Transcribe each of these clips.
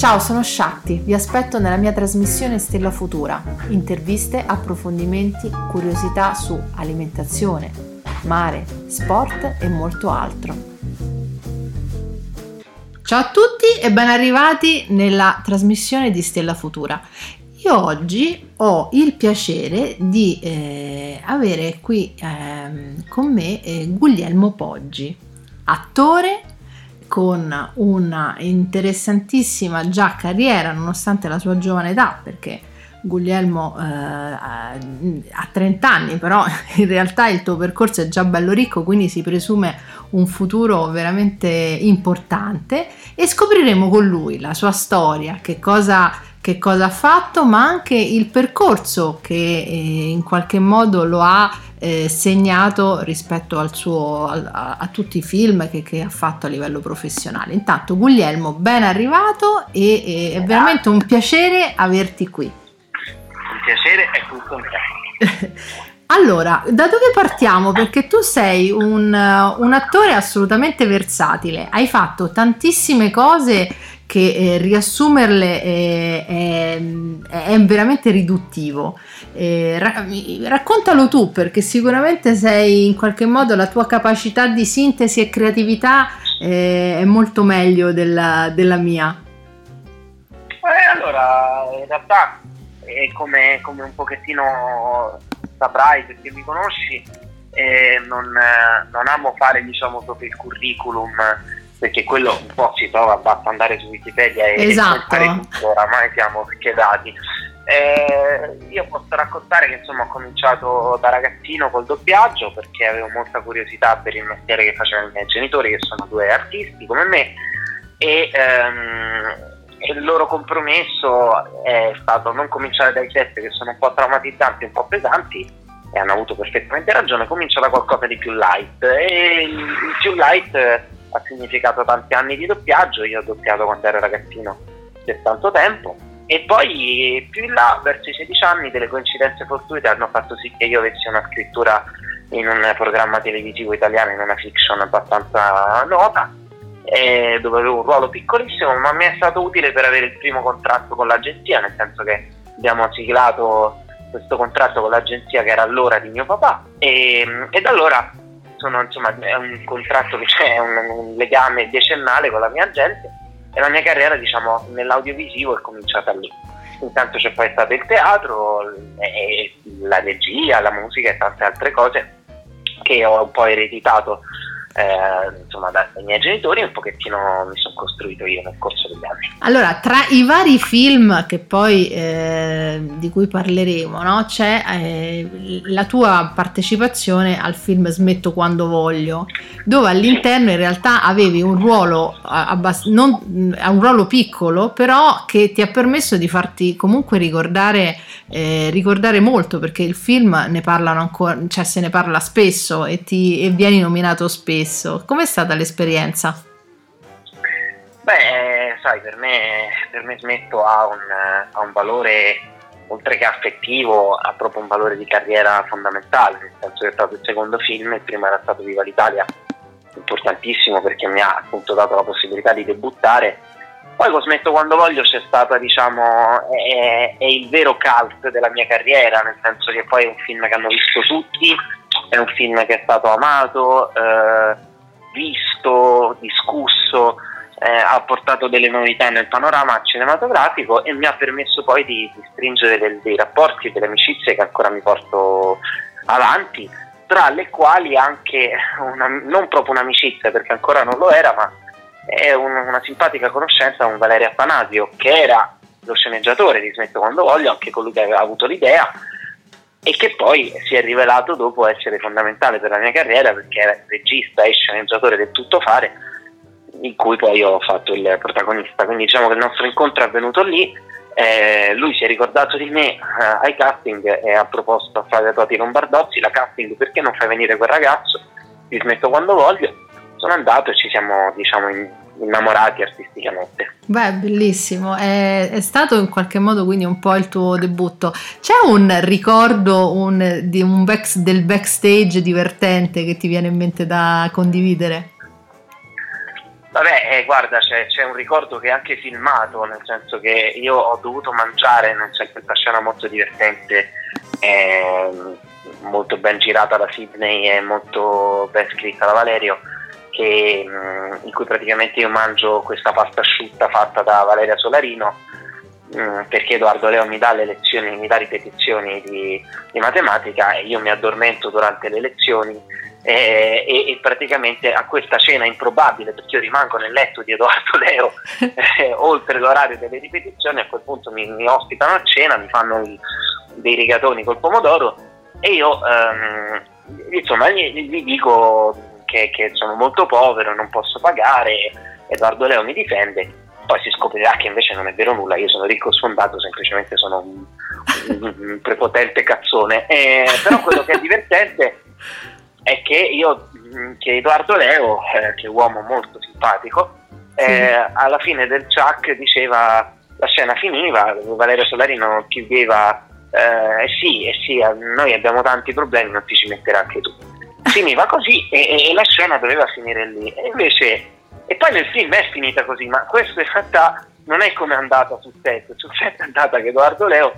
Ciao, sono Shakti, vi aspetto nella mia trasmissione Stella Futura. Interviste, approfondimenti, curiosità su alimentazione, mare, sport e molto altro. Ciao a tutti e ben arrivati nella trasmissione di Stella Futura. Io oggi ho il piacere di eh, avere qui eh, con me eh, Guglielmo Poggi, attore, con una interessantissima già carriera nonostante la sua giovane età perché Guglielmo eh, ha 30 anni però in realtà il tuo percorso è già bello ricco quindi si presume un futuro veramente importante. E scopriremo con lui la sua storia che cosa che cosa ha fatto, ma anche il percorso che eh, in qualche modo lo ha eh, segnato rispetto al suo, a, a, tutti i film che, che, ha fatto a livello professionale. Intanto Guglielmo, ben arrivato e, e è veramente un piacere averti qui. Un piacere è tutto te. Allora, da dove partiamo? Perché tu sei un, un, attore assolutamente versatile, hai fatto tantissime cose che eh, riassumerle è, è, è, veramente riduttivo. Eh, ra- raccontalo tu perché sicuramente sei in qualche modo la tua capacità di sintesi e creatività eh, è molto meglio della, della mia. Eh, allora, in realtà è come, come un pochettino saprai perché mi conosci, eh, non, non, amo fare diciamo proprio il curriculum perché quello un po' si trova, basta andare su Wikipedia e esatto. fare tutto, oramai siamo schedati. Eh, io posso raccontare che insomma ho cominciato da ragazzino col doppiaggio perché avevo molta curiosità per il mestiere che facevano i miei genitori che sono due artisti come me e, ehm, e il loro compromesso è stato non cominciare dai set che sono un po' traumatizzanti, un po' pesanti e hanno avuto perfettamente ragione, comincia da qualcosa di più light e il più light ha significato tanti anni di doppiaggio, io ho doppiato quando ero ragazzino per tanto tempo e poi più in là, verso i 16 anni, delle coincidenze fortuite hanno fatto sì che io avessi una scrittura in un programma televisivo italiano, in una fiction abbastanza nota, dove avevo un ruolo piccolissimo, ma mi è stato utile per avere il primo contratto con l'agenzia, nel senso che abbiamo siglato questo contratto con l'agenzia che era allora di mio papà e, e da allora sono, insomma, è un contratto che c'è, un, un legame decennale con la mia gente e la mia carriera diciamo, nell'audiovisivo è cominciata lì. Intanto c'è poi stato il teatro, la regia, la musica e tante altre cose che ho un po' ereditato eh, insomma dai miei genitori un pochettino mi sono costruito io nel corso degli anni. Allora, tra i vari film che poi eh, di cui parleremo, no? c'è eh, la tua partecipazione al film Smetto quando voglio, dove all'interno in realtà avevi un ruolo, abbast- non, un ruolo piccolo, però che ti ha permesso di farti comunque ricordare, eh, ricordare molto, perché il film ne parlano ancora, cioè se ne parla spesso e, ti, e vieni nominato spesso spesso. Com'è stata l'esperienza? Beh, sai, per me, per me Smetto ha un, ha un valore, oltre che affettivo, ha proprio un valore di carriera fondamentale, nel senso che è stato il secondo film, il primo era stato Viva l'Italia, importantissimo perché mi ha appunto dato la possibilità di debuttare. Poi con Smetto quando voglio c'è stata, diciamo, è, è il vero cult della mia carriera, nel senso che poi è un film che hanno visto tutti, è un film che è stato amato, eh, visto, discusso, eh, ha portato delle novità nel panorama cinematografico e mi ha permesso poi di, di stringere del, dei rapporti e delle amicizie che ancora mi porto avanti, tra le quali anche una, non proprio un'amicizia perché ancora non lo era, ma è un, una simpatica conoscenza con Valeria Afanasio che era lo sceneggiatore di Smetto quando voglio, anche colui che aveva avuto l'idea e che poi si è rivelato dopo essere fondamentale per la mia carriera perché era regista e sceneggiatore del tutto fare in cui poi ho fatto il protagonista. Quindi diciamo che il nostro incontro è avvenuto lì. Eh, lui si è ricordato di me eh, ai casting e ha proposto a Flavia Toti Lombardozzi la casting perché non fai venire quel ragazzo? Ti smetto quando voglio. Sono andato e ci siamo diciamo in, innamorati artisticamente. Beh, bellissimo, è, è, stato in qualche modo quindi un po' il tuo debutto. C'è un ricordo un, di un back, del backstage divertente che ti viene in mente da condividere? Vabbè, eh, guarda, c'è, c'è, un ricordo che è anche filmato, nel senso che io ho dovuto mangiare, c'è questa scena molto divertente, eh, molto ben girata da Sidney e molto ben scritta da Valerio, che, mh, in cui praticamente io mangio questa pasta asciutta fatta da Valeria Solarino, mh, perché Edoardo Leo mi dà le lezioni, mi dà ripetizioni di, di matematica e io mi addormento durante le lezioni eh, e, e, praticamente a questa cena improbabile perché io rimango nel letto di Edoardo Leo eh, oltre l'orario delle ripetizioni a quel punto mi, mi ospitano a cena mi fanno i, dei rigatoni col pomodoro e io ehm, insomma gli, gli dico che, che, sono molto povero non posso pagare Edoardo Leo mi difende poi si scoprirà che invece non è vero nulla io sono ricco sfondato semplicemente sono un, un, un prepotente cazzone eh, però quello che è divertente è che io, che Edoardo Leo, eh, che è un uomo molto simpatico, eh, alla fine del Chuck diceva la scena finiva, Valerio Solarino chiudeva eh, sì, eh sì, noi abbiamo tanti problemi, non ti ci metterà anche tu. Finiva così e, e, la scena doveva finire lì. E invece, e poi nel film è finita così, ma questo in realtà non è come è andata sul set. Sul set è andata che Edoardo Leo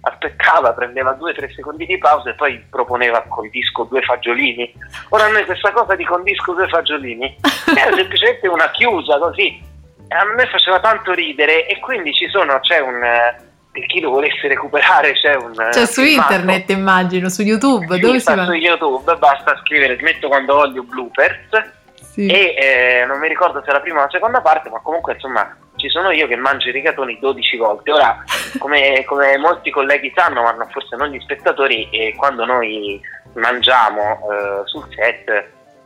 aspettava, prendeva due o tre secondi di pausa e poi proponeva col disco due fagiolini. Ora noi questa cosa di con disco due fagiolini era semplicemente una chiusa così. A me faceva tanto ridere e quindi ci sono, c'è un per chi lo volesse recuperare c'è un cioè su filmato. internet immagino su youtube sì, dove si va? su youtube basta scrivere smetto quando voglio bloopers sì. e eh, non mi ricordo se è la prima o la seconda parte ma comunque insomma ci sono io che mangio i rigatoni 12 volte. Ora, come, come molti colleghi sanno, ma forse non gli spettatori, eh, quando noi mangiamo eh, sul set,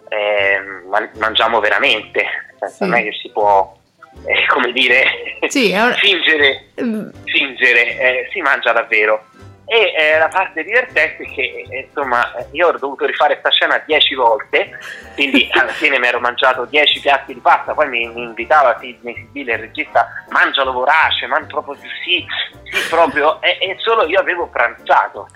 eh, man- mangiamo veramente, sì. non è che si può, eh, come dire, sì, un... fingere, mm. fingere eh, si mangia davvero. E eh, la parte divertente è che eh, insomma io ho dovuto rifare questa scena dieci volte, quindi alla fine mi ero mangiato dieci piatti di pasta, poi mi, mi invitava Sidney Sibile, il regista, mangialo vorace, man proprio sì, sì proprio, e, e, solo io avevo pranzato,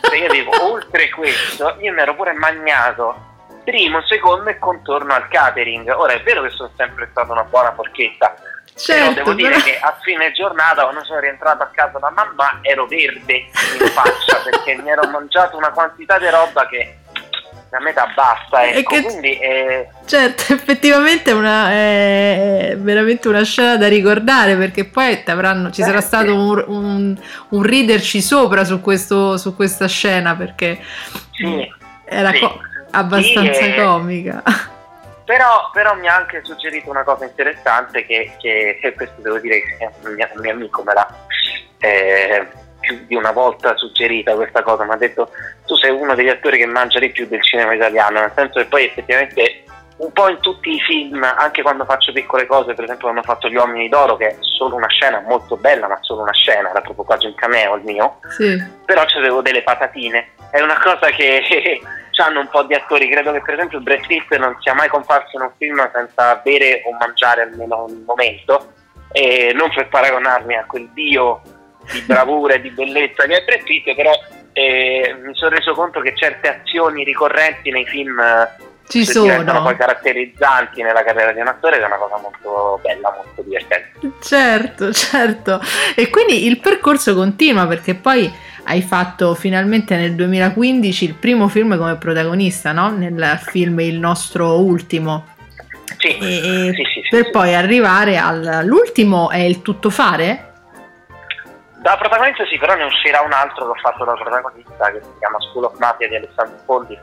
cioè io avevo oltre questo, io mi ero pure magnato primo, secondo e contorno al catering. Ora è vero che sono sempre stata una buona porchetta, Certo, però devo dire che a fine giornata quando sono rientrato a casa da mamma ero verde in faccia perché mi ero mangiato una quantità di roba che a metà basta ecco. che, quindi eh... certo effettivamente è, una, è veramente una scena da ricordare perché poi avranno, ci sarà eh, stato un, un, un, riderci sopra su, questo, su questa scena perché sì, era sì. Co- abbastanza sì, comica. però, però, mi ha anche suggerito una cosa interessante che, che, che questo devo dire che un mio, mio amico me l'ha eh, più di una volta suggerita questa cosa, mi ha detto tu sei uno degli attori che mangia di più del cinema italiano, nel senso che poi effettivamente un po' in tutti i film, anche quando faccio piccole cose, per esempio quando ho fatto Gli Uomini d'Oro, che è solo una scena molto bella, ma solo una scena, era proprio quasi un cameo il mio, sì. però c'avevo delle patatine, è una cosa che hanno un po' di attori. Credo che per esempio Brad Pitt non sia mai comparso in un film senza bere o mangiare almeno un momento. E non per paragonarmi a quel dio di bravura e di bellezza che è Brad Pitt, però eh, mi sono reso conto che certe azioni ricorrenti nei film ci sono poi caratterizzanti nella carriera di un attore che è una cosa molto bella, molto divertente. Certo, certo. E quindi il percorso continua perché poi hai fatto finalmente nel 2015 il primo film come protagonista, no? Nel film Il nostro ultimo. Sì, e, sì, sì, per poi arrivare all'ultimo è il tuttofare? Da protagonista sì, però ne uscirà un altro che ho fatto da protagonista che si chiama School of Mafia di Alessandro Polli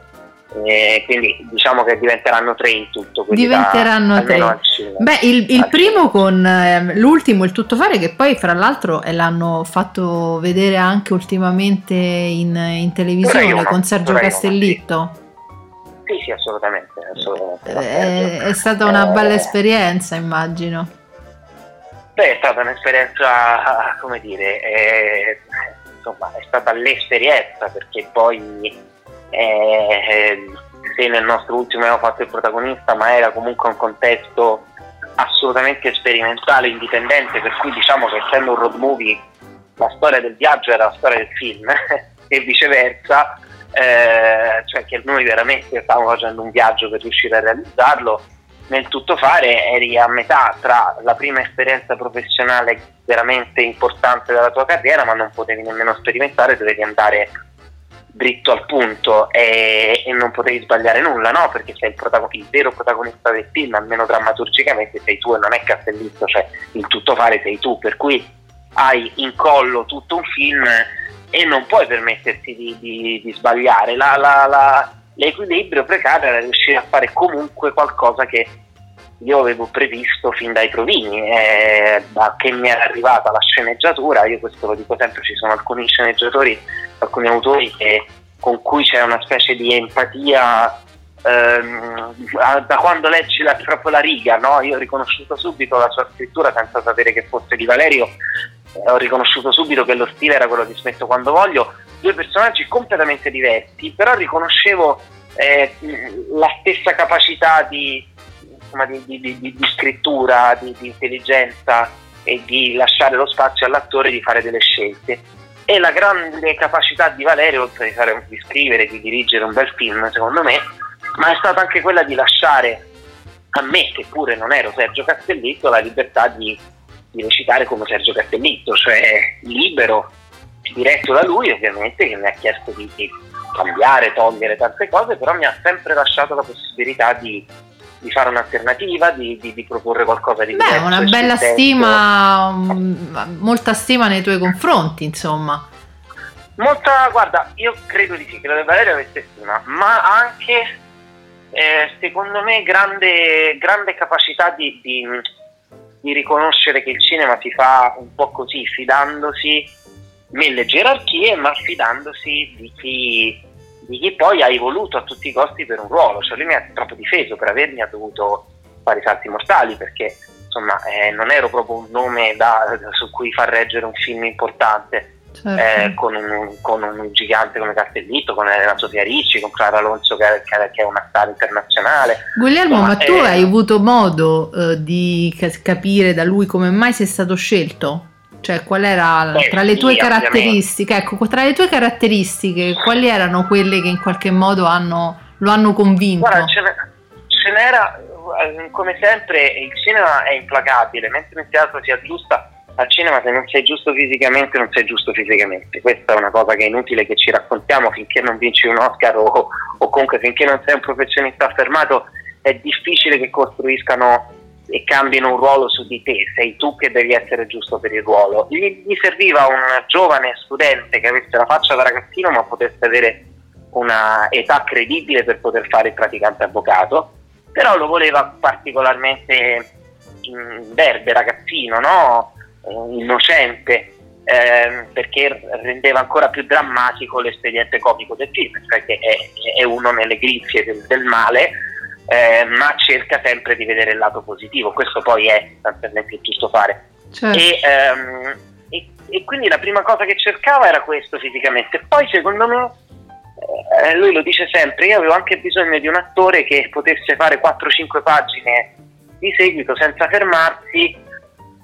eh, quindi diciamo che diventeranno tre in tutto. Diventeranno da, tre. Beh, il, il primo con eh, l'ultimo, il tuttofare, che poi fra l'altro eh, l'hanno fatto vedere anche ultimamente in, in televisione uno, con Sergio Castellitto. Sì. sì, sì, assolutamente. assolutamente. Eh, è stata una eh, bella esperienza, immagino. Beh, è stata un'esperienza, come dire, è, insomma, è stata l'esperienza perché poi eh, se nel nostro ultimo abbiamo fatto il protagonista, ma era comunque un contesto assolutamente sperimentale, indipendente, per cui diciamo che essendo un road movie la storia del viaggio era la storia del film e viceversa, eh, cioè che noi veramente stavamo facendo un viaggio per riuscire a realizzarlo nel tutto fare eri a metà tra la prima esperienza professionale veramente importante della tua carriera, ma non potevi nemmeno sperimentare, dovevi andare dritto al punto e, e non potevi sbagliare nulla, no? Perché sei il, protagon- il, vero protagonista del film, almeno drammaturgicamente sei tu e non è Castellitto, cioè il tutto fare sei tu, per cui hai in collo tutto un film e non puoi permetterti di, di, di sbagliare. La, la, la, l'equilibrio precario era riuscire a fare comunque qualcosa che io avevo previsto fin dai provini, eh, da che mi era arrivata la sceneggiatura, io questo lo dico sempre, ci sono alcuni sceneggiatori, alcuni autori che, con cui c'è una specie di empatia ehm, da quando leggi la, proprio la riga, no? io ho riconosciuto subito la sua scrittura senza sapere che fosse di Valerio, eh, ho riconosciuto subito che lo stile era quello di Smetto quando voglio, due personaggi completamente diversi, però riconoscevo eh, la stessa capacità di, insomma, di, di, di scrittura, di, intelligenza e di lasciare lo spazio all'attore di fare delle scelte. E la grande capacità di Valerio, oltre di, fare, di scrivere, di dirigere un bel film, secondo me, ma è stata anche quella di lasciare a me, che pure non ero Sergio Castellitto, la libertà di, di recitare come Sergio Castellitto, cioè libero, diretto da lui ovviamente, che mi ha chiesto di, di cambiare, togliere tante cose, però mi ha sempre lasciato la possibilità di, di fare un'alternativa, di, di, di, proporre qualcosa di diverso. Beh, una bella stima, um, molta stima nei tuoi confronti, insomma. Molta, guarda, io credo di sì, che la De Valerio avesse stima, ma anche, eh, secondo me, grande, grande capacità di, di, di riconoscere che il cinema si fa un po' così, fidandosi nelle gerarchie, ma fidandosi di chi di chi poi hai voluto a tutti i costi per un ruolo, cioè lui mi ha troppo difeso per avermi ha dovuto fare i salti mortali perché insomma eh, non ero proprio un nome da, su cui far reggere un film importante certo. eh, con, un, con, un, gigante come Castellitto, con Elena Sofia Ricci, con Clara Alonso che, che, che è una star internazionale. Guglielmo, insomma, ma tu eh, hai avuto modo eh, di capire da lui come mai sei stato scelto? Cioè, qual era Beh, tra le tue sì, caratteristiche? Ecco, tra le tue caratteristiche, quali erano quelle che in qualche modo hanno, lo hanno convinto? Guarda, ce, n'era, eh, come sempre, il cinema è implacabile, mentre nel teatro si aggiusta al cinema se non sei giusto fisicamente non sei giusto fisicamente questa è una cosa che è inutile che ci raccontiamo finché non vinci un Oscar o, o comunque finché non sei un professionista affermato è difficile che costruiscano e cambino un ruolo su di te, sei tu che devi essere giusto per il ruolo. Gli, gli serviva un giovane studente che avesse la faccia da ragazzino ma potesse avere una età credibile per poter fare il praticante avvocato, però lo voleva particolarmente verde, ragazzino, no? Eh, innocente, eh, perché rendeva ancora più drammatico l'espediente comico del film, cioè che è, è uno nelle grizie del, del male eh, ma cerca sempre di vedere il lato positivo, questo poi è sostanzialmente il giusto fare. Certo. E, ehm, e, e, quindi la prima cosa che cercava era questo fisicamente, poi secondo me, eh, lui lo dice sempre, io avevo anche bisogno di un attore che potesse fare 4-5 pagine di seguito senza fermarsi,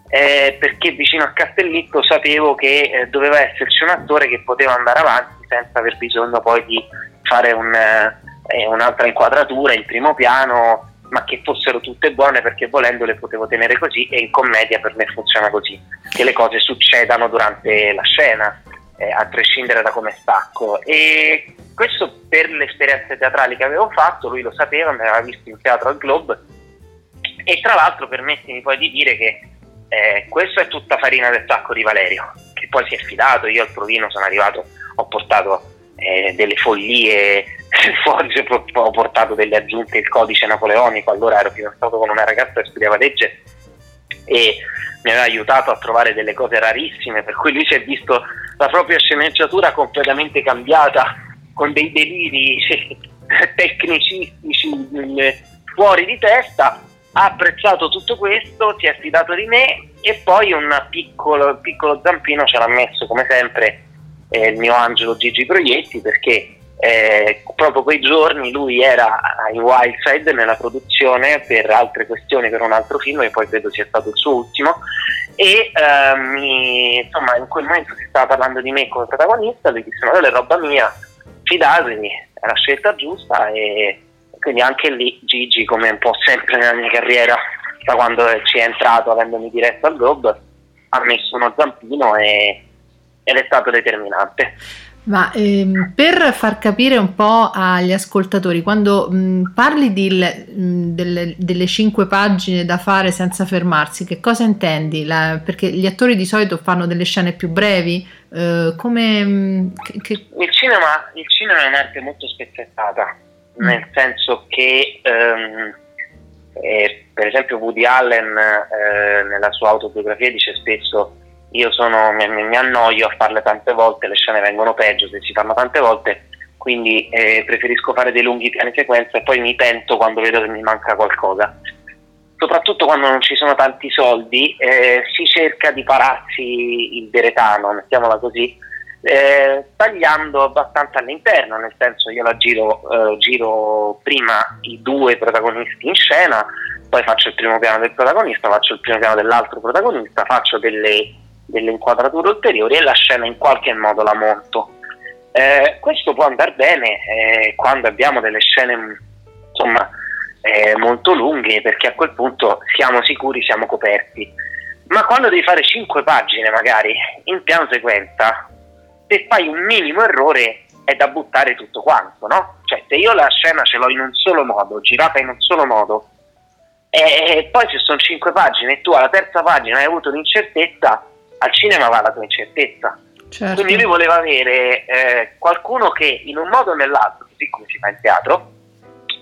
eh, perché vicino a Castellitto sapevo che eh, doveva esserci un attore che poteva andare avanti senza aver bisogno poi di fare un eh, un'altra inquadratura in primo piano, ma che fossero tutte buone perché volendo le potevo tenere così e in commedia per me funziona così, che le cose succedano durante la scena, eh, a prescindere da come stacco. E questo per le esperienze teatrali che avevo fatto, lui lo sapeva, mi aveva visto in teatro al Globe e tra l'altro permettimi poi di dire che eh, questo è tutta farina del sacco di Valerio, che poi si è fidato, io al provino sono arrivato, ho portato eh, delle follie Fogge ho portato delle aggiunte il codice napoleonico, allora ero fidanzato con una ragazza che studiava legge e mi aveva aiutato a trovare delle cose rarissime, per cui lui si è visto la propria sceneggiatura completamente cambiata, con dei deliri tecnicistici fuori di testa, ha apprezzato tutto questo, si è fidato di me e poi un piccolo, piccolo zampino ce l'ha messo come sempre eh, il mio angelo Gigi Proietti perché eh, proprio quei giorni lui era in Wildside nella produzione per altre questioni per un altro film che poi credo sia stato il suo ultimo. E eh, mi, insomma in quel momento si stava parlando di me come protagonista lui disse ma quella è roba mia fidatevi è la scelta giusta e quindi anche lì Gigi, come un po' sempre nella mia carriera, da quando ci è entrato avendomi diretto al Globe, ha messo uno zampino e, ed è stato determinante. Ma ehm, per far capire un po' agli ascoltatori, quando mh, parli di, mh, delle, delle, cinque pagine da fare senza fermarsi, che cosa intendi? La, perché gli attori di solito fanno delle scene più brevi, eh, come... Mh, che... il, cinema, il cinema è un'arte molto spezzettata nel senso che ehm, eh, per esempio Woody Allen eh, nella sua autobiografia dice spesso io sono, mi, mi, annoio a farle tante volte, le scene vengono peggio se si fanno tante volte, quindi eh, preferisco fare dei lunghi piani sequenza e poi mi pento quando vedo che mi manca qualcosa. Soprattutto quando non ci sono tanti soldi, eh, si cerca di pararsi il deretano, mettiamola così, eh, tagliando abbastanza all'interno, nel senso io la giro, eh, giro prima i due protagonisti in scena, poi faccio il primo piano del protagonista, faccio il primo piano dell'altro protagonista, faccio delle, delle inquadrature ulteriori e la scena in qualche modo la monto. Eh, questo può andare bene eh, quando abbiamo delle scene insomma, eh, molto lunghe perché a quel punto siamo sicuri, siamo coperti. Ma quando devi fare 5 pagine magari in piano sequenza, se fai un minimo errore è da buttare tutto quanto, no? Cioè, se io la scena ce l'ho in un solo modo, girata in un solo modo, e poi se sono cinque pagine e tu alla terza pagina hai avuto un'incertezza, al cinema va la tua incertezza. Certo. Quindi lui voleva avere eh, qualcuno che in un modo o nell'altro, così come si fa in teatro,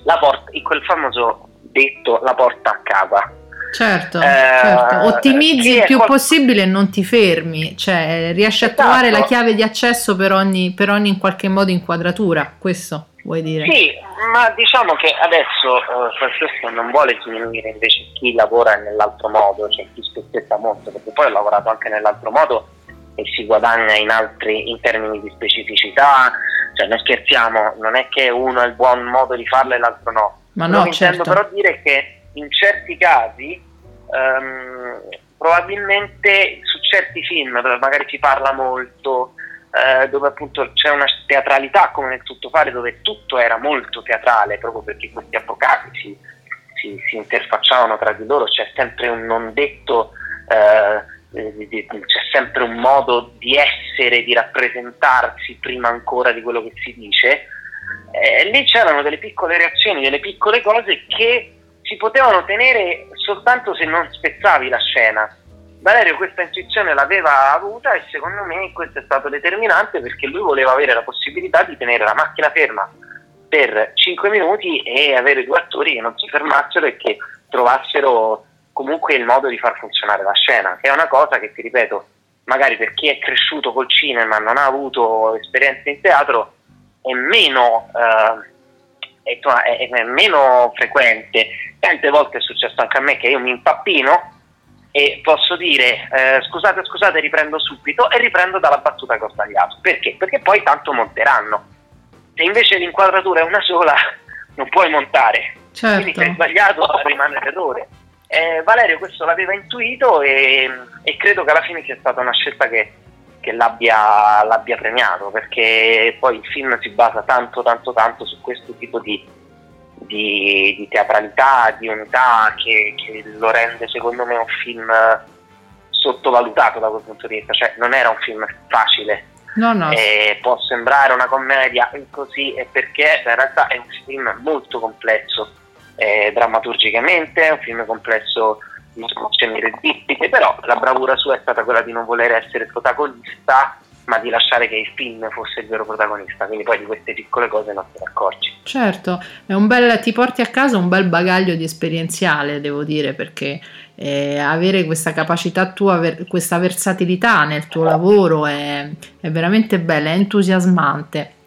la porta, in quel famoso detto la porta a casa Certo, eh, certo. ottimizzi il più qual... possibile e non ti fermi, cioè riesci esatto. a trovare la chiave di accesso per ogni, per ogni in qualche modo inquadratura, questo vuoi dire? Sì, ma diciamo che adesso eh, questo non vuole diminuire invece chi lavora nell'altro modo, cioè chi spezzetta molto, perché poi ho lavorato anche nell'altro modo e si guadagna in altri in termini di specificità, cioè non scherziamo, non è che uno ha il buon modo di farlo e l'altro no. Ma no, certo. intendo però dire che in certi casi um, probabilmente su certi film dove magari si parla molto, eh, dove appunto c'è una teatralità come nel tuttofare, dove tutto era molto teatrale, proprio perché questi avvocati si, si, si interfacciavano tra di loro, c'è sempre un non detto, eh, c'è sempre un modo di essere, di rappresentarsi prima ancora di quello che si dice. Eh, lì c'erano delle piccole reazioni, delle piccole cose che si potevano tenere soltanto se non spezzavi la scena. Valerio questa intuizione l'aveva avuta e secondo me questo è stato determinante perché lui voleva avere la possibilità di tenere la macchina ferma per 5 minuti e avere due attori che non si fermassero e che trovassero comunque il modo di far funzionare la scena, che è una cosa che ti ripeto, magari per chi è cresciuto col cinema non ha avuto esperienze in teatro è meno, eh, è, è meno frequente tante volte è successo anche a me che io mi impappino e posso dire eh, scusate scusate riprendo subito e riprendo dalla battuta che ho sbagliato perché? perché poi tanto monteranno se invece l'inquadratura è una sola non puoi montare certo. quindi se hai sbagliato rimane l'errore eh, Valerio questo l'aveva intuito e, e, credo che alla fine sia stata una scelta che, che l'abbia, l'abbia premiato perché poi il film si basa tanto tanto tanto su questo tipo di di, di teatralità, di unità che, che, lo rende secondo me un film sottovalutato da quel punto di vista, cioè non era un film facile. No, no. Eh, può sembrare una commedia così e perché in realtà è un film molto complesso eh, drammaturgicamente, è un film complesso di soluzioni irresistibili, però la bravura sua è stata quella di non voler essere protagonista ma di lasciare che il film fosse il vero protagonista, quindi poi di queste piccole cose non ne accorgi. Certo, un bel, ti porti a casa un bel bagaglio di esperienziale, devo dire, perché eh, avere questa capacità tua, ver- questa versatilità nel tuo lavoro è, è veramente bella, è entusiasmante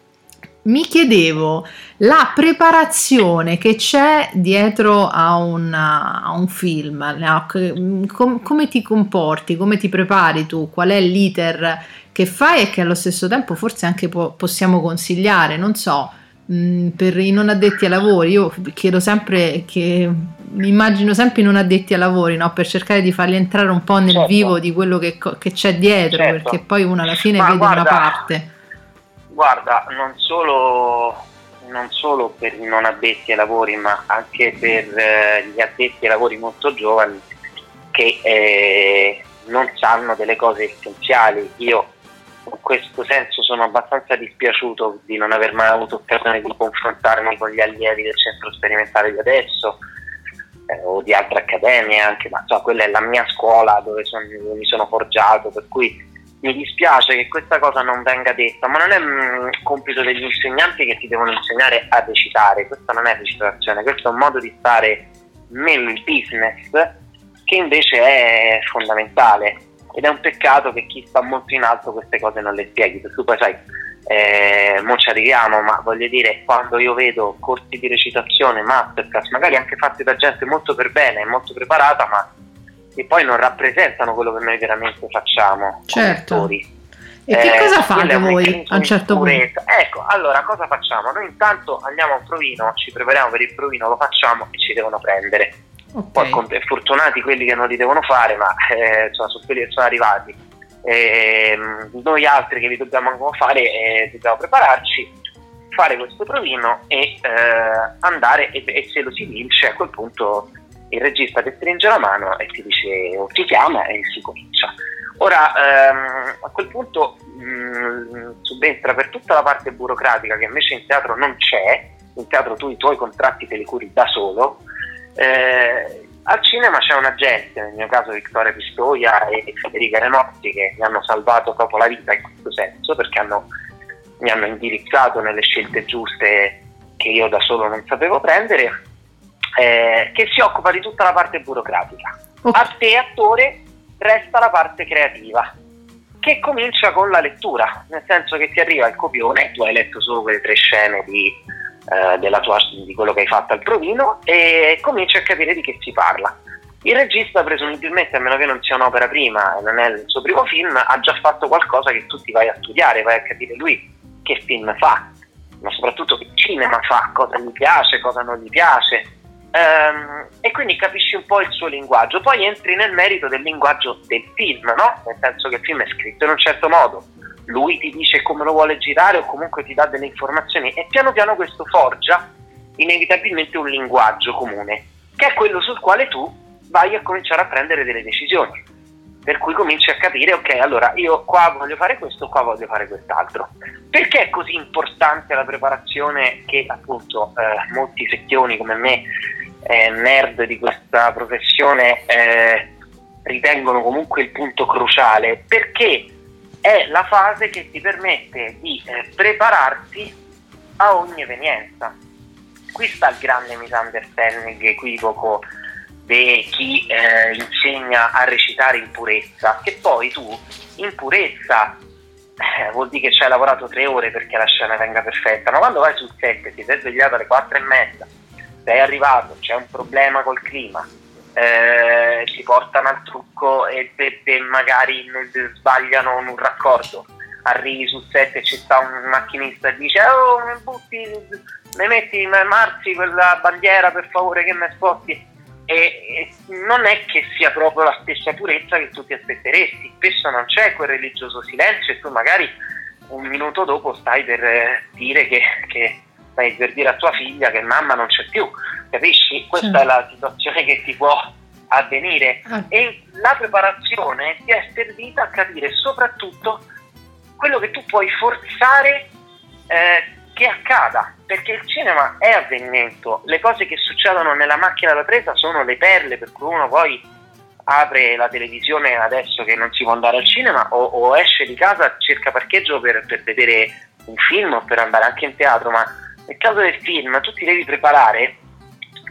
mi chiedevo la preparazione che c'è dietro a, una, a un film, com, come ti comporti, come ti prepari tu, qual è l'iter che fai e che allo stesso tempo forse anche po- possiamo consigliare, non so, mh, mm, per i non addetti ai lavori, io chiedo sempre che mi immagino sempre i non addetti ai lavori, no? per cercare di farli entrare un po' nel certo. vivo di quello che, che c'è dietro, certo. perché poi uno alla fine Ma vede guarda, una parte. Guarda, non solo non solo per i non addetti ai lavori, ma anche per eh, gli addetti ai lavori molto giovani che eh, non sanno delle cose essenziali. Io in questo senso sono abbastanza dispiaciuto di non aver mai avuto occasione di confrontarmi con gli allievi del centro sperimentale di adesso eh, o di altre accademie anche, ma so, quella è la mia scuola dove, son, dove mi sono forgiato, per cui mi dispiace che questa cosa non venga detta, ma non è un mm, compito degli insegnanti che ti devono insegnare a recitare, questa non è recitazione, questo è un modo di stare nel business che invece è fondamentale ed è un peccato che chi sta molto in alto queste cose non le spieghi, perché poi sai, eh, mo ci arriviamo, ma voglio dire, quando io vedo corsi di recitazione, masterclass, magari anche fatti da gente molto per bene, molto preparata, ma che poi non rappresentano quello che noi veramente facciamo. Certo. E che eh, cosa fate voi a un certo punto? Ecco, allora cosa facciamo? Noi intanto andiamo a un provino, ci prepariamo per il provino, lo facciamo e ci devono prendere. Okay. Poi fortunati quelli che non li devono fare, ma eh, insomma, sono quelli che sono arrivati. Eh, noi altri che li dobbiamo ancora fare, eh, dobbiamo prepararci, fare questo provino e eh, andare e, e se lo si vince a quel punto il regista ti stringe la mano e ti dice o ti chiama e si comincia. Ora ehm, a quel punto mh, mm, subentra per tutta la parte burocratica che invece in teatro non c'è, in teatro tu i tuoi contratti te li curi da solo, eh, al cinema c'è un agente, nel mio caso Vittoria Pistoia e Federica Renotti che mi hanno salvato proprio la vita in questo senso perché hanno, mi hanno indirizzato nelle scelte giuste che io da solo non sapevo prendere eh, che si occupa di tutta la parte burocratica. Okay. A te, attore, resta la parte creativa, che comincia con la lettura, nel senso che ti arriva il copione, tu hai letto solo quelle tre scene di, eh, tua, di quello che hai fatto al provino e cominci a capire di che si parla. Il regista, presumibilmente, a meno che non sia un'opera prima e non è il suo primo film, ha già fatto qualcosa che tu ti vai a studiare, vai a capire lui che film fa, ma soprattutto che cinema fa, cosa gli piace, cosa non gli piace ehm, e quindi capisci un po' il suo linguaggio. Poi entri nel merito del linguaggio del film, no? Nel senso che il film è scritto in un certo modo, lui ti dice come lo vuole girare o comunque ti dà delle informazioni e piano piano questo forgia inevitabilmente un linguaggio comune, che è quello sul quale tu vai a cominciare a prendere delle decisioni. Per cui cominci a capire, ok, allora io qua voglio fare questo, qua voglio fare quest'altro. Perché è così importante la preparazione che appunto eh, molti secchioni come me eh, nerd di questa professione eh, ritengono comunque il punto cruciale perché è la fase che ti permette di eh, prepararti a ogni evenienza. Qui sta il grande misunderstanding equivoco di chi eh, insegna a recitare in purezza, che poi tu in purezza eh, vuol dire che ci hai lavorato tre ore perché la scena venga perfetta, ma quando vai sul set ti sei svegliato alle quattro e mezza, sei arrivato, c'è un problema col clima, eh, ti portano al trucco e te magari sbagliano un raccordo, arrivi sul set e ci sta un macchinista e dice oh mi butti, mi metti, mi marzi quella bandiera per favore che mi sposti e, e, non è che sia proprio la stessa purezza che tu ti aspetteresti, spesso non c'è quel religioso silenzio e tu magari un minuto dopo stai per eh, dire che, che stai per dire a tua figlia che mamma non c'è più, capisci? Questa sì. è la situazione che ti può avvenire ah. e la preparazione ti è servita a capire soprattutto quello che tu puoi forzare eh, che accada, perché il cinema è avvenimento, le cose che succedono nella macchina da presa sono le perle per cui uno poi apre la televisione adesso che non si può andare al cinema o, o esce di casa, cerca parcheggio per, per vedere un film o per andare anche in teatro, ma nel caso del film tu ti devi preparare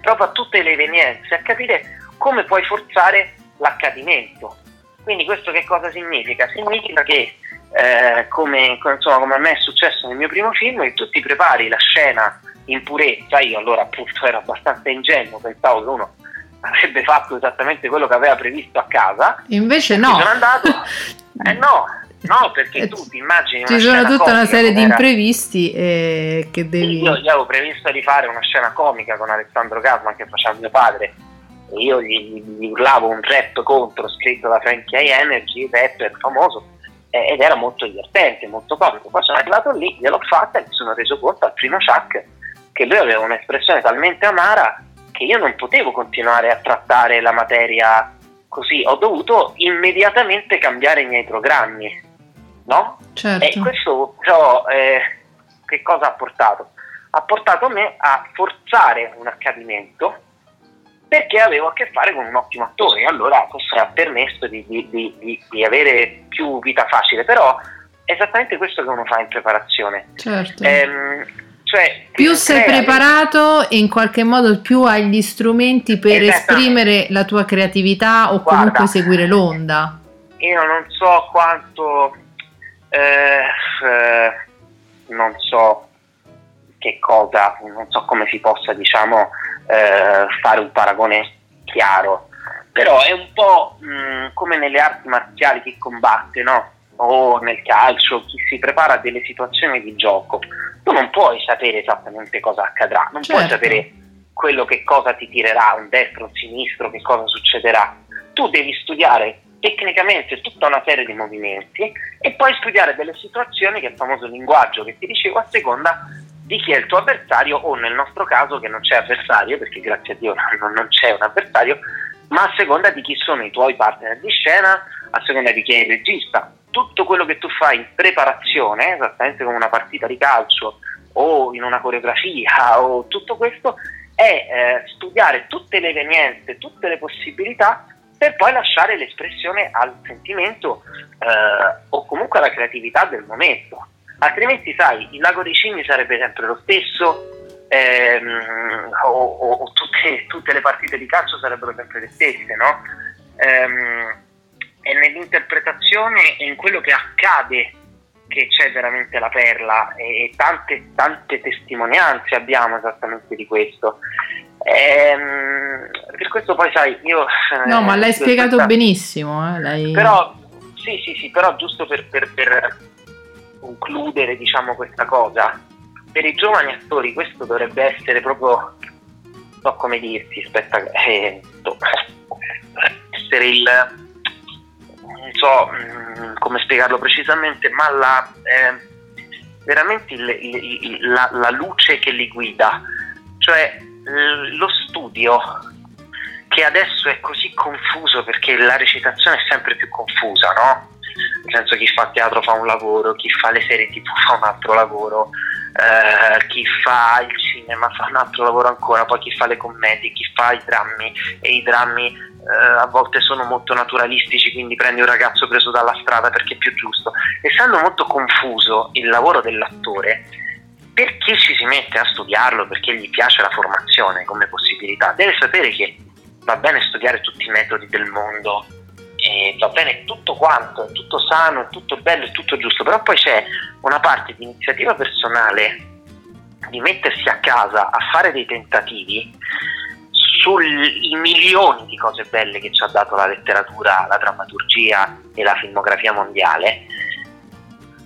proprio a tutte le evenienze, a capire come puoi forzare l'accadimento. Quindi questo che cosa significa? Significa che eh, come, insomma, come a me è successo nel mio primo film, che tu ti prepari la scena in purezza, io allora appunto ero abbastanza ingenuo, pensavo che uno avrebbe fatto esattamente quello che aveva previsto a casa. Invece no. Sono andato, eh no, No, perché eh, tu ti immagini. Ci sono tutta una serie di imprevisti eh, che devi. Io gli avevo previsto di fare una scena comica con Alessandro Gasman che faceva mio padre. E io gli, gli urlavo un rap contro scritto da Frankie Energy, rapper famoso, eh, ed era molto divertente, molto comico. Poi sono arrivato lì, gliel'ho fatta e mi sono reso conto al primo chuck che lui aveva un'espressione talmente amara che io non potevo continuare a trattare la materia così, ho dovuto immediatamente cambiare i miei programmi, no? Certo. E questo però, eh, che cosa ha portato? Ha portato me a forzare un accadimento perché avevo a che fare con un ottimo attore e allora questo ha permesso di, di, di, di, avere più vita facile, però è esattamente questo che uno fa in preparazione. Certo. Ehm, cioè, più sei preparato e in qualche modo più hai gli strumenti per esprimere la tua creatività o Guarda, comunque seguire l'onda. Io non so quanto, eh, eh, non so che cosa, non so come si possa diciamo eh, fare un paragone chiaro, però è un po' mh, mm, come nelle arti marziali chi combatte, no? O nel calcio, chi si prepara a delle situazioni di gioco, tu non puoi sapere esattamente cosa accadrà, non certo. puoi sapere quello che cosa ti tirerà, un destro, un sinistro, che cosa succederà. Tu devi studiare tecnicamente tutta una serie di movimenti e poi studiare delle situazioni, che è il famoso linguaggio che ti dicevo, a seconda di chi è il tuo avversario o nel nostro caso che non c'è avversario, perché grazie a Dio non, non c'è un avversario, ma a seconda di chi sono i tuoi partner di scena, a seconda di chi è il regista. Tutto quello che tu fai in preparazione, esattamente come una partita di calcio o in una coreografia o tutto questo, è eh, studiare tutte le evenienze, tutte le possibilità per poi lasciare l'espressione al sentimento eh, o comunque alla creatività del momento altrimenti sai il lago dei cigni sarebbe sempre lo stesso ehm, o, o, tutte, tutte, le partite di calcio sarebbero sempre le stesse no? Ehm, è nell'interpretazione e in quello che accade che c'è veramente la perla e tante, tante testimonianze abbiamo esattamente di questo ehm, per questo poi sai io no ma l'hai spiegato questa... benissimo eh? l'hai... però sì sì sì però giusto per, per, per concludere diciamo, questa cosa, per i giovani attori questo dovrebbe essere proprio, non so come dirti, aspetta, eh, essere il, non so mh, mm, come spiegarlo precisamente, ma la, eh, veramente il, il, la, la luce che li guida, cioè lo studio che adesso è così confuso perché la recitazione è sempre più confusa, no? nel senso chi fa teatro fa un lavoro, chi fa le serie tv fa un altro lavoro, eh, chi fa il cinema fa un altro lavoro ancora, poi chi fa le commedie, chi fa i drammi e i drammi eh, a volte sono molto naturalistici, quindi prendi un ragazzo preso dalla strada perché è più giusto. Essendo molto confuso il lavoro dell'attore, per chi ci si mette a studiarlo, perché gli piace la formazione come possibilità, deve sapere che va bene studiare tutti i metodi del mondo, eh, va bene tutto quanto, è tutto sano, è tutto bello, è tutto giusto, però poi c'è una parte di iniziativa personale di mettersi a casa a fare dei tentativi sui milioni di cose belle che ci ha dato la letteratura, la drammaturgia e la filmografia mondiale,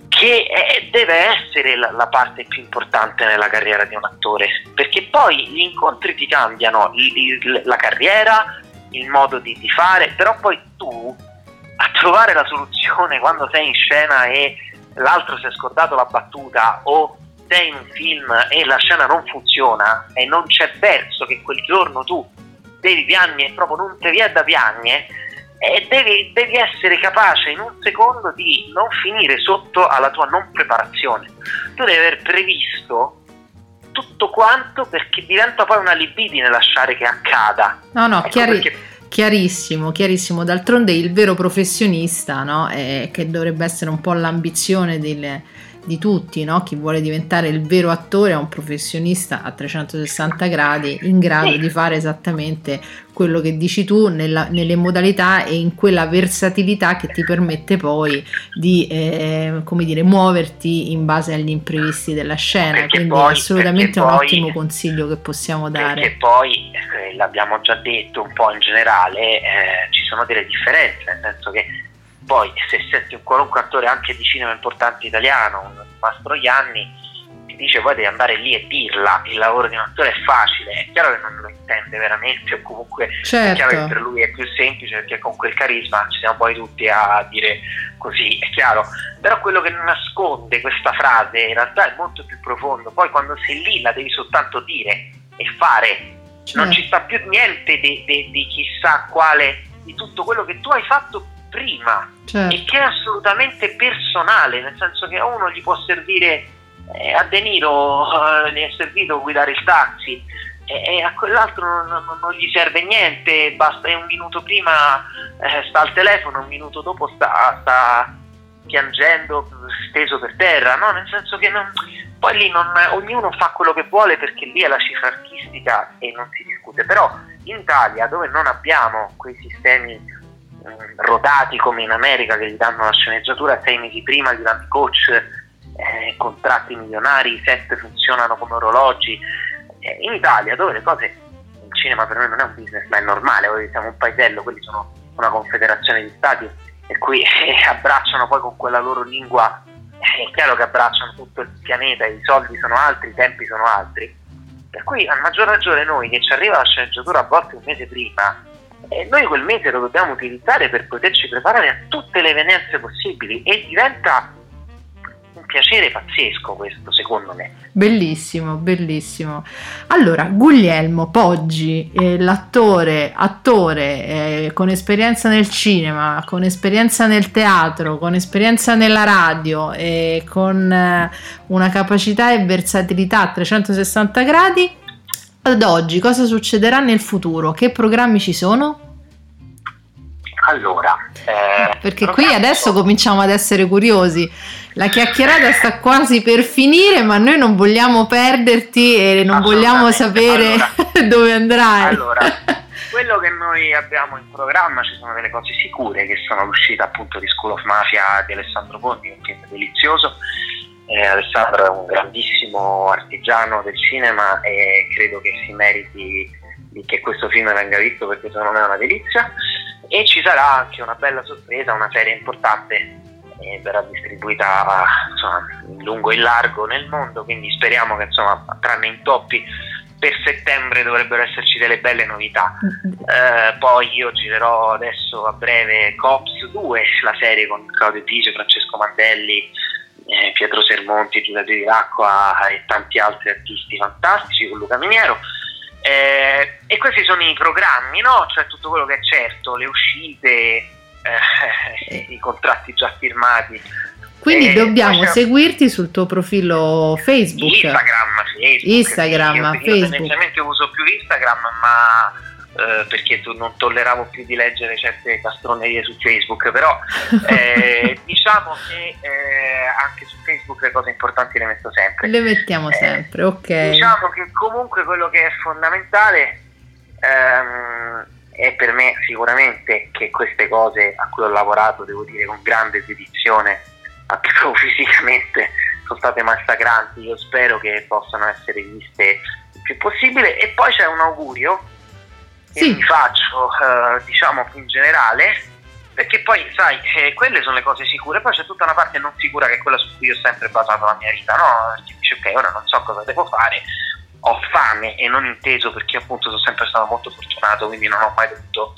che è, deve essere la, la, parte più importante nella carriera di un attore, perché poi gli incontri ti cambiano, il, la carriera, il modo di, di fare, però poi tu a trovare la soluzione quando sei in scena e l'altro si è scordato la battuta o sei in un film e la scena non funziona e non c'è verso che quel giorno tu devi piangere, proprio non ti viene da piangere e devi, devi, essere capace in un secondo di non finire sotto alla tua non preparazione. Tu devi aver previsto tutto quanto perché diventa poi una libidine lasciare che accada. No, no, ecco chiari- perché... chiarissimo, chiarissimo. D'altronde il vero professionista, no, è, che dovrebbe essere un po' l'ambizione delle di tutti, no? chi vuole diventare il vero attore è un professionista a 360 gradi in grado di fare esattamente quello che dici tu nella, nelle modalità e in quella versatilità che ti permette poi di eh, come dire, muoverti in base agli imprevisti della scena. Perché Quindi poi, è assolutamente un poi, ottimo consiglio che possiamo dare. Perché poi, eh, l'abbiamo già detto un po' in generale, eh, ci sono delle differenze, nel senso che poi se senti un qualunque attore anche di cinema importante italiano, un Mastroianni, dice poi devi andare lì e dirla, il lavoro di un attore è facile, è chiaro che non lo intende veramente o comunque certo. è chiaro che certo. per lui è più semplice perché con quel carisma ci siamo poi tutti a dire così, è chiaro, però quello che nasconde questa frase in realtà è molto più profondo, poi quando sei lì la devi soltanto dire e fare, certo. non ci sta più niente di, di, di chissà quale, di tutto quello che tu hai fatto prima certo. e che è assolutamente personale, nel senso che a uno gli può servire eh, a De Niro eh, gli è servito guidare il taxi e, e a quell'altro non, non, non, gli serve niente, basta un minuto prima eh, sta al telefono, un minuto dopo sta, sta, piangendo steso per terra, no? nel senso che non, poi lì non, ognuno fa quello che vuole perché lì è la cifra artistica e non si discute, però in Italia dove non abbiamo quei sistemi rodati come in America che gli danno la sceneggiatura sei mesi prima, gli danno i coach, eh, contratti milionari, i set funzionano come orologi. Eh, in Italia, dove le cose, il cinema per noi non è un business, ma è normale, siamo un paesello, quelli sono una confederazione di stati, per cui eh, abbracciano poi con quella loro lingua, eh, è chiaro che abbracciano tutto il pianeta, i soldi sono altri, i tempi sono altri. Per cui a maggior ragione noi che ci arriva la sceneggiatura a volte un mese prima, e noi quel mese lo dobbiamo utilizzare per poterci preparare a tutte le evenienze possibili e diventa un piacere pazzesco questo secondo me. Bellissimo, bellissimo. Allora, Guglielmo Poggi, eh, l'attore, attore eh, con esperienza nel cinema, con esperienza nel teatro, con esperienza nella radio e con eh, una capacità e versatilità a 360 gradi, ad oggi cosa succederà nel futuro? Che programmi ci sono? Allora, eh, perché qui adesso cominciamo ad essere curiosi. La chiacchierata sta quasi per finire, ma noi non vogliamo perderti e non vogliamo sapere allora, dove andrai. Allora, quello che noi abbiamo in programma ci sono delle cose sicure, che sono l'uscita appunto di School of Mafia di Alessandro Bondi, un film delizioso. Eh, Alessandro è un grandissimo artigiano del cinema e credo che si meriti che questo film venga visto perché secondo me è una delizia e ci sarà anche una bella sorpresa, una serie importante eh, verrà distribuita insomma, in lungo e in largo nel mondo, quindi speriamo che insomma, tranne intoppi per settembre dovrebbero esserci delle belle novità. Eh, poi io girerò adesso a breve Cops 2, la serie con Claudio Pise, Francesco Mandelli, eh, Pietro Sermonti, Giulia Di Lacqua e tanti altri artisti fantastici con Luca Miniero. Eh, e questi sono i programmi, no? Cioè tutto quello che è certo, le uscite, eh, i contratti già firmati. Quindi eh, dobbiamo seguirti sul tuo profilo Facebook. Instagram, Facebook. Instagram, io, Facebook. Io tendenzialmente uso più Instagram, ma eh, perché tu non tolleravo più di leggere certe castronerie su Facebook, però eh, diciamo che eh, anche su Facebook le cose importanti le metto sempre. Le mettiamo eh, sempre, ok. Diciamo che comunque quello che è fondamentale ehm, è per me sicuramente che queste cose a cui ho lavorato, devo dire con grande dedizione, anche proprio fisicamente, sono state massacranti, io spero che possano essere viste il più possibile e poi c'è un augurio che sì. mi faccio, eh, diciamo in generale, perché poi sai, eh, quelle sono le cose sicure, poi c'è tutta una parte non sicura che è quella su cui ho sempre basato la mia vita, no? Perché dici ok, ora non so cosa devo fare, ho fame e non inteso perché appunto sono sempre stato molto fortunato, quindi non ho mai dovuto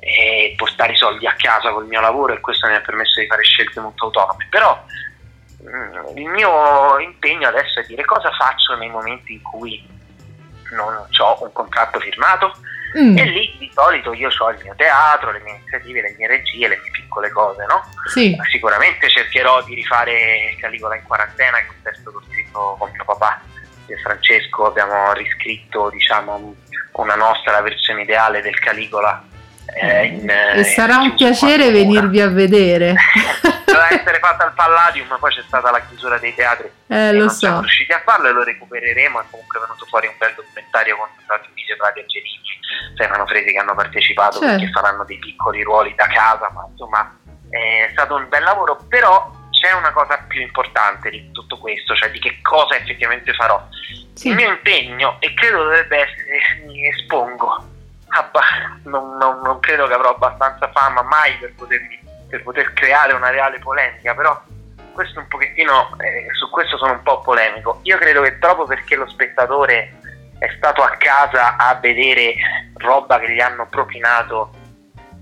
eh, portare i soldi a casa col mio lavoro e questo mi ha permesso di fare scelte molto autonome, però mh, mm, il mio impegno adesso è dire cosa faccio nei momenti in cui non ho un contratto firmato, Mm. E lì di solito io ho il mio teatro, le mie iniziative, le mie regie, le mie piccole cose, no? Sì. Sicuramente cercherò di rifare Caligola in quarantena, il testo che ho scritto con mio papà e Francesco, abbiamo riscritto diciamo una nostra versione ideale del Caligola eh, in, e sarà un piacere venirvi a vedere. Essere fatta al Palladium, ma poi c'è stata la chiusura dei teatri eh, e lo non so. siamo riusciti a farlo e lo recupereremo. È comunque venuto fuori un bel documentario con Fabio Vise, Prati Angelini, Stefano Fresi che hanno partecipato certo. perché faranno dei piccoli ruoli da casa, ma insomma è stato un bel lavoro, però c'è una cosa più importante di tutto questo, cioè di che cosa effettivamente farò. Sì. Il mio impegno, e credo dovrebbe essere, mi espongo non, non, non, credo che avrò abbastanza fama mai per, potermi, per poter creare una reale polemica, però questo un pochettino, eh, su questo sono un po' polemico. Io credo che proprio perché lo spettatore è stato a casa a vedere roba che gli hanno propinato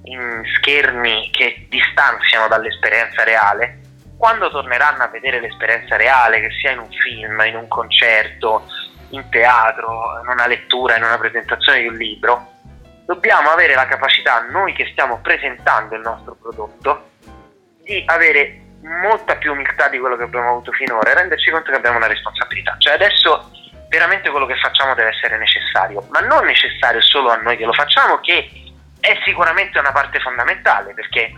in schermi che distanziano dall'esperienza reale, quando torneranno a vedere l'esperienza reale, che sia in un film, in un concerto, in teatro, in una lettura, in una presentazione di un libro, dobbiamo avere la capacità, noi che stiamo presentando il nostro prodotto, di avere molta più umiltà di quello che abbiamo avuto finora e renderci conto che abbiamo una responsabilità. Cioè adesso veramente quello che facciamo deve essere necessario, ma non necessario solo a noi che lo facciamo, che è sicuramente una parte fondamentale, perché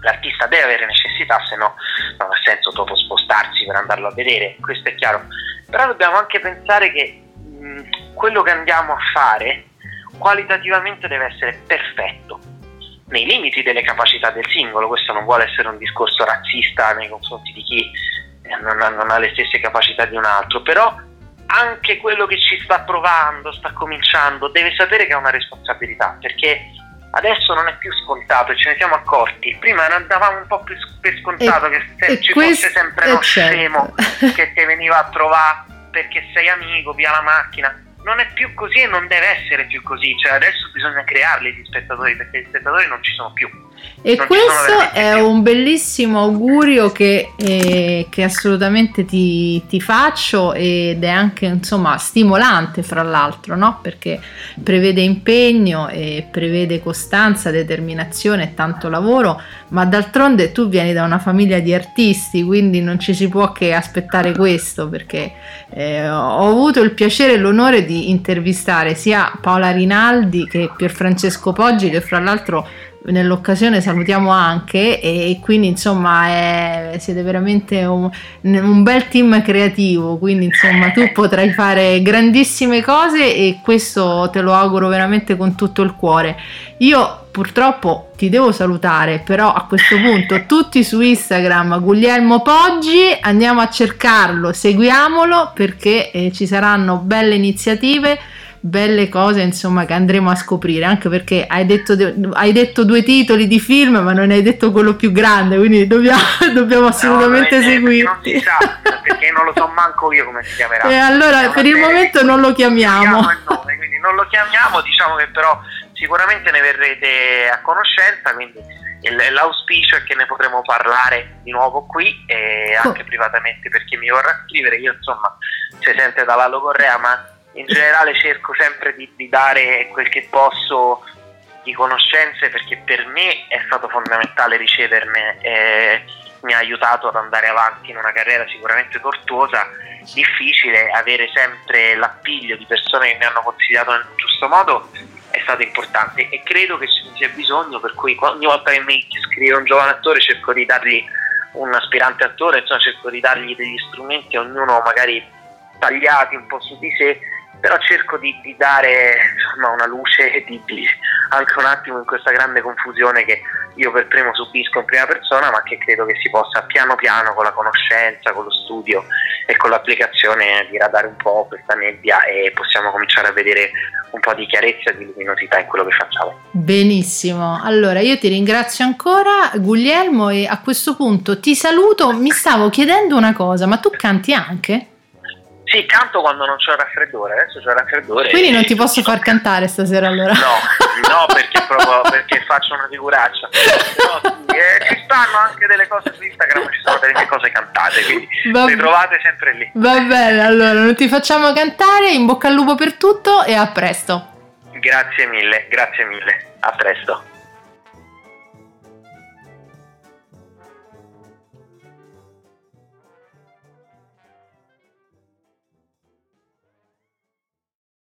l'artista deve avere necessità, se no non ha senso dopo spostarsi per andarlo a vedere, questo è chiaro. Però dobbiamo anche pensare che mh, quello che andiamo a fare qualitativamente deve essere perfetto, nei limiti delle capacità del singolo, questo non vuole essere un discorso razzista nei confronti di chi non ha, non ha le stesse capacità di un altro, però anche quello che ci sta provando, sta cominciando, deve sapere che ha una responsabilità, perché adesso non è più scontato e ce ne siamo accorti. Prima andavamo un po' più per scontato e, che ci fosse sempre uno certo. scemo che ti veniva a trovare perché sei amico, via la macchina non è più così e non deve essere più così, cioè adesso bisogna crearli gli spettatori perché gli spettatori non ci sono più. E non questo è un bellissimo augurio che, eh, che assolutamente ti, ti, faccio ed è anche insomma stimolante fra l'altro, no? perché prevede impegno e prevede costanza, determinazione e tanto lavoro, ma d'altronde tu vieni da una famiglia di artisti, quindi non ci si può che aspettare questo perché eh, ho avuto il piacere e l'onore di intervistare sia Paola Rinaldi che Pier Francesco Poggi che fra l'altro nell'occasione salutiamo anche e quindi insomma è, siete veramente un, un, bel team creativo quindi insomma tu potrai fare grandissime cose e questo te lo auguro veramente con tutto il cuore. Io purtroppo ti devo salutare però a questo punto tutti su Instagram Guglielmo Poggi andiamo a cercarlo seguiamolo perché eh, ci saranno belle iniziative belle cose insomma che andremo a scoprire anche perché hai detto, hai detto due titoli di film ma non hai detto quello più grande quindi dobbiamo, dobbiamo assolutamente no, seguirti non sa, perché non lo so manco io come si chiamerà. E allora per il momento non lo chiamiamo. Nome, quindi non lo chiamiamo diciamo che però sicuramente ne verrete a conoscenza quindi l'auspicio è che ne potremo parlare di nuovo qui e anche oh. privatamente per chi mi vorrà scrivere. Io insomma si sente dalla logorrea ma in generale cerco sempre di, di, dare quel che posso di conoscenze perché per me è stato fondamentale riceverne e mi ha aiutato ad andare avanti in una carriera sicuramente tortuosa, difficile, avere sempre l'appiglio di persone che mi hanno consigliato nel giusto modo è stato importante. E credo che ce ne sia bisogno per cui ogni volta che mi scrive un giovane attore cerco di dargli un aspirante attore, insomma cerco di dargli degli strumenti, ognuno magari tagliati un po' su di sé però cerco di, di dare insomma, una luce di, di, anche un attimo in questa grande confusione che io per primo subisco in prima persona ma che credo che si possa piano piano con la conoscenza, con lo studio e con l'applicazione diradare un po' questa nebbia e possiamo cominciare a vedere un po' di chiarezza e di luminosità in quello che facciamo. Benissimo, allora io ti ringrazio ancora Guglielmo e a questo punto ti saluto, mi stavo chiedendo una cosa, ma tu canti anche? Sì, canto quando non c'è il raffreddore, adesso c'è il raffreddore. Quindi non ti posso far cantare stasera allora? No, no perché proprio perché faccio una figuraccia. Però eh, ci stanno anche delle cose su Instagram, ci sono delle mie cose cantate, quindi Va le trovate sempre lì. Va bene, allora non ti facciamo cantare, in bocca al lupo per tutto e a presto. Grazie mille, grazie mille, a presto.